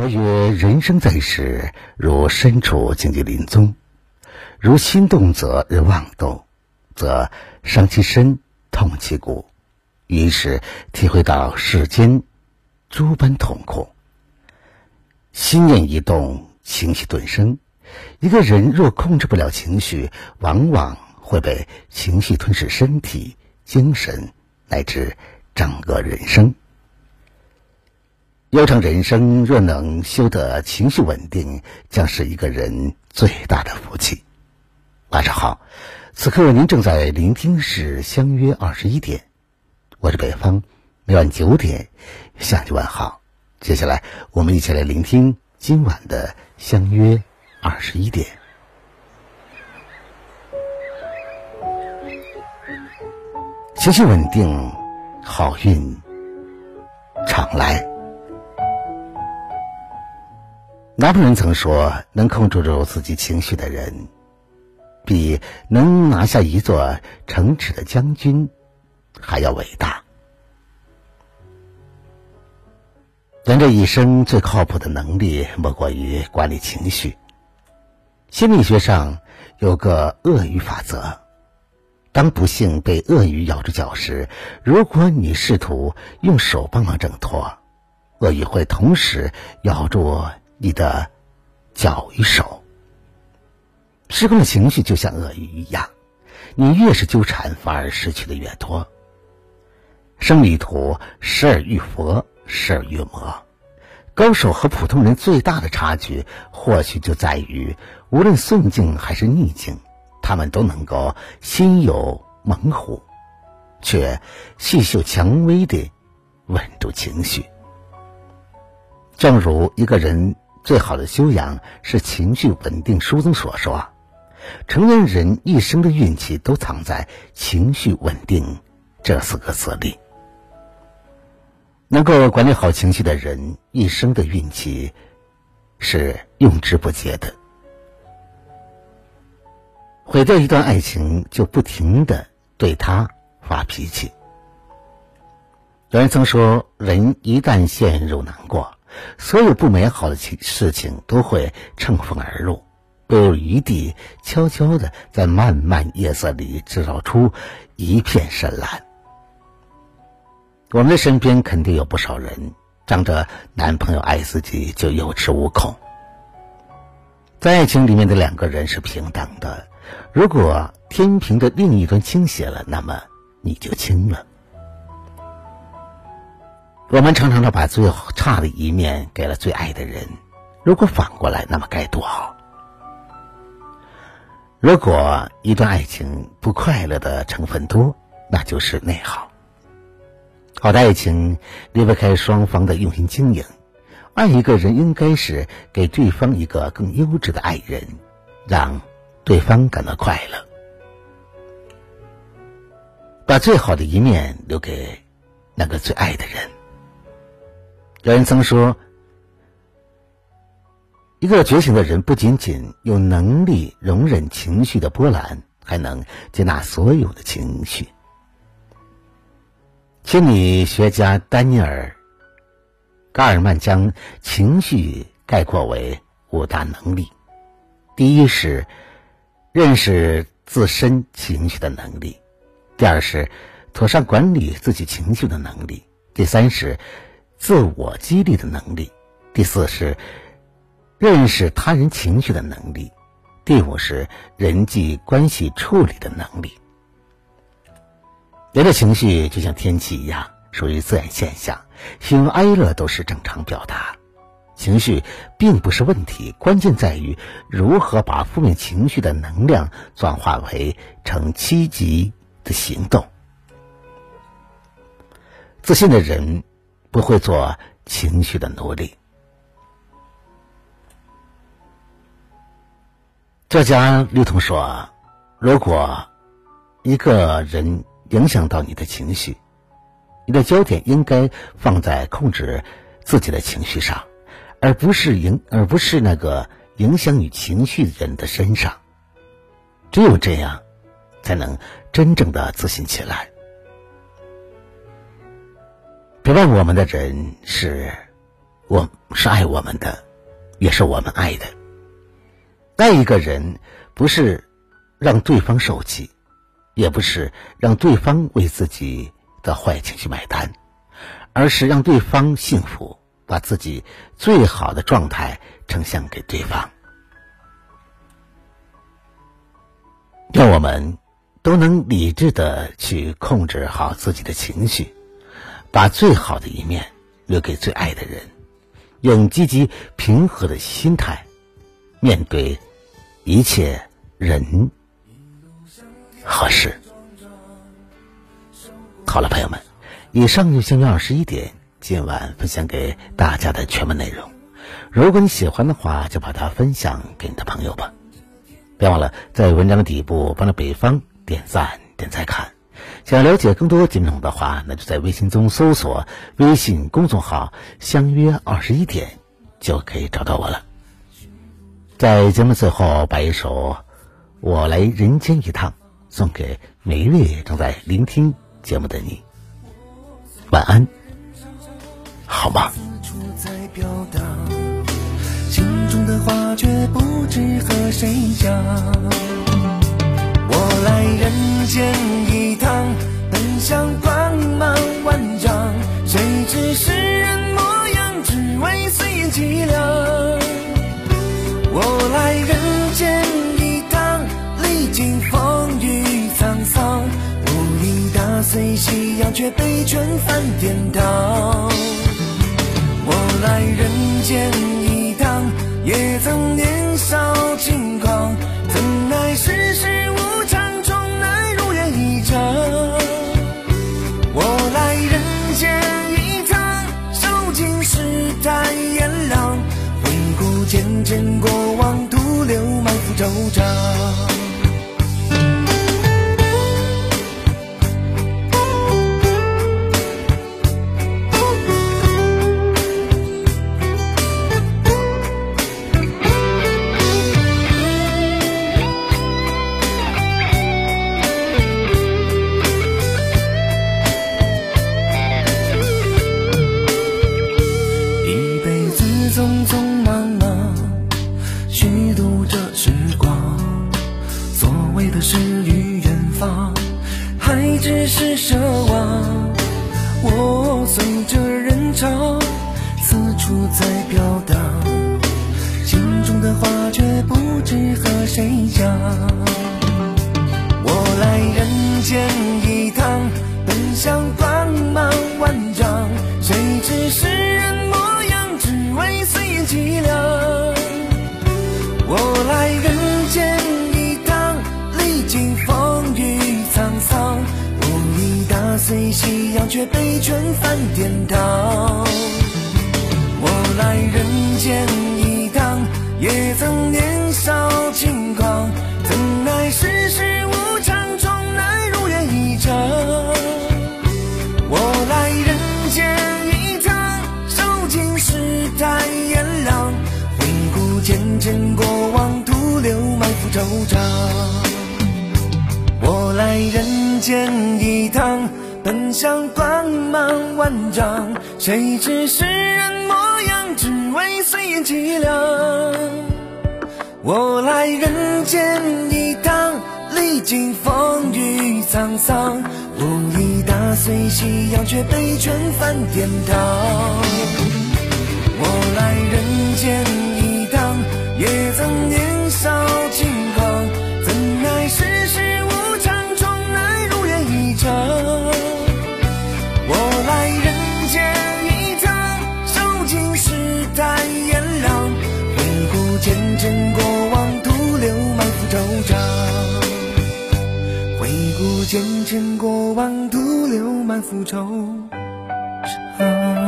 佛曰：“人生在世，如身处荆棘林中，如心动则人妄动，则伤其身，痛其骨。于是体会到世间诸般痛苦。心念一动，情绪顿生。一个人若控制不了情绪，往往会被情绪吞噬身体、精神，乃至整个人生。”悠长人生，若能修得情绪稳定，将是一个人最大的福气。晚上好，此刻您正在聆听是相约二十一点，我是北方，每晚九点向你问好。接下来，我们一起来聆听今晚的相约二十一点。情绪稳定，好运常来。拿破仑曾说：“能控制住自己情绪的人，比能拿下一座城池的将军还要伟大。”人这一生最靠谱的能力，莫过于管理情绪。心理学上有个鳄鱼法则：当不幸被鳄鱼咬住脚时，如果你试图用手帮忙挣脱，鳄鱼会同时咬住。你的脚与手，失控的情绪就像鳄鱼一样，你越是纠缠，反而失去的越多。生理图：时而遇佛，时而遇魔。高手和普通人最大的差距，或许就在于，无论顺境还是逆境，他们都能够心有猛虎，却细嗅蔷薇的稳住情绪。正如一个人。最好的修养是情绪稳定。书中所说，成年人一生的运气都藏在“情绪稳定”这四个字里。能够管理好情绪的人，一生的运气是用之不竭的。毁掉一段爱情，就不停的对他发脾气。有人曾说，人一旦陷入难过，所有不美好的情事情都会乘风而入，不留余地，悄悄的在漫漫夜色里制造出一片深蓝。我们的身边肯定有不少人，仗着男朋友爱自己就有恃无恐。在爱情里面的两个人是平等的，如果天平的另一端倾斜了，那么你就轻了。我们常常的把最差的一面给了最爱的人，如果反过来，那么该多好！如果一段爱情不快乐的成分多，那就是内耗。好的爱情离不开双方的用心经营。爱一个人，应该是给对方一个更优质的爱人，让对方感到快乐，把最好的一面留给那个最爱的人。有人曾说，一个觉醒的人不仅仅有能力容忍情绪的波澜，还能接纳所有的情绪。心理学家丹尼尔·戈尔曼将情绪概括为五大能力：第一是认识自身情绪的能力；第二是妥善管理自己情绪的能力；第三是。自我激励的能力，第四是认识他人情绪的能力，第五是人际关系处理的能力。人的情绪就像天气一样，属于自然现象，喜怒哀乐都是正常表达。情绪并不是问题，关键在于如何把负面情绪的能量转化为成积极的行动。自信的人。不会做情绪的奴隶。作家绿桐说：“如果一个人影响到你的情绪，你的焦点应该放在控制自己的情绪上，而不是影，而不是那个影响你情绪的人的身上。只有这样，才能真正的自信起来。”陪伴我们的人是我是爱我们的，也是我们爱的。爱一个人，不是让对方受气，也不是让对方为自己的坏情绪买单，而是让对方幸福，把自己最好的状态呈现给对方。愿我们都能理智的去控制好自己的情绪，把最好的一面留给最爱的人，用积极平和的心态面对一切人和事。好了，朋友们，以上就相约二十一点今晚分享给大家的全部内容。如果你喜欢的话，就把它分享给你的朋友吧。别忘了在文章的底部帮着北方点赞点再看。想了解更多节目的话，那就在微信中搜索微信公众号“相约二十一点”，就可以找到我了。在节目最后，把一首《我来人间一趟》送给每一位正在聆听节目的你。晚安，好吗？话却不知和谁讲。我来人间却被劝返天堂。我来人间一趟。也曾年少轻狂，怎奈世事无常，终难如愿以偿。我来人间一趟，受尽世态炎凉，回顾前尘过往，徒留满腹惆怅。是与远方，还只是奢望。我随着人潮，四处在飘荡，心中的话却不知和谁讲。我来人间。阳，却被劝返天堂。来人间一趟，也曾年少轻狂，怎奈世事无常，终难如愿以偿。我来人间一趟，受尽世态炎凉，回顾前尘过往，徒留满腹惆怅。我来人间一趟，本想光芒万丈，谁知世人模样。只为岁月凄凉，我来人间一趟，历经风雨沧桑，无意打碎夕阳，却被劝返天堂。我来人间一趟，也曾年少浅浅过往徒留满腹惆怅。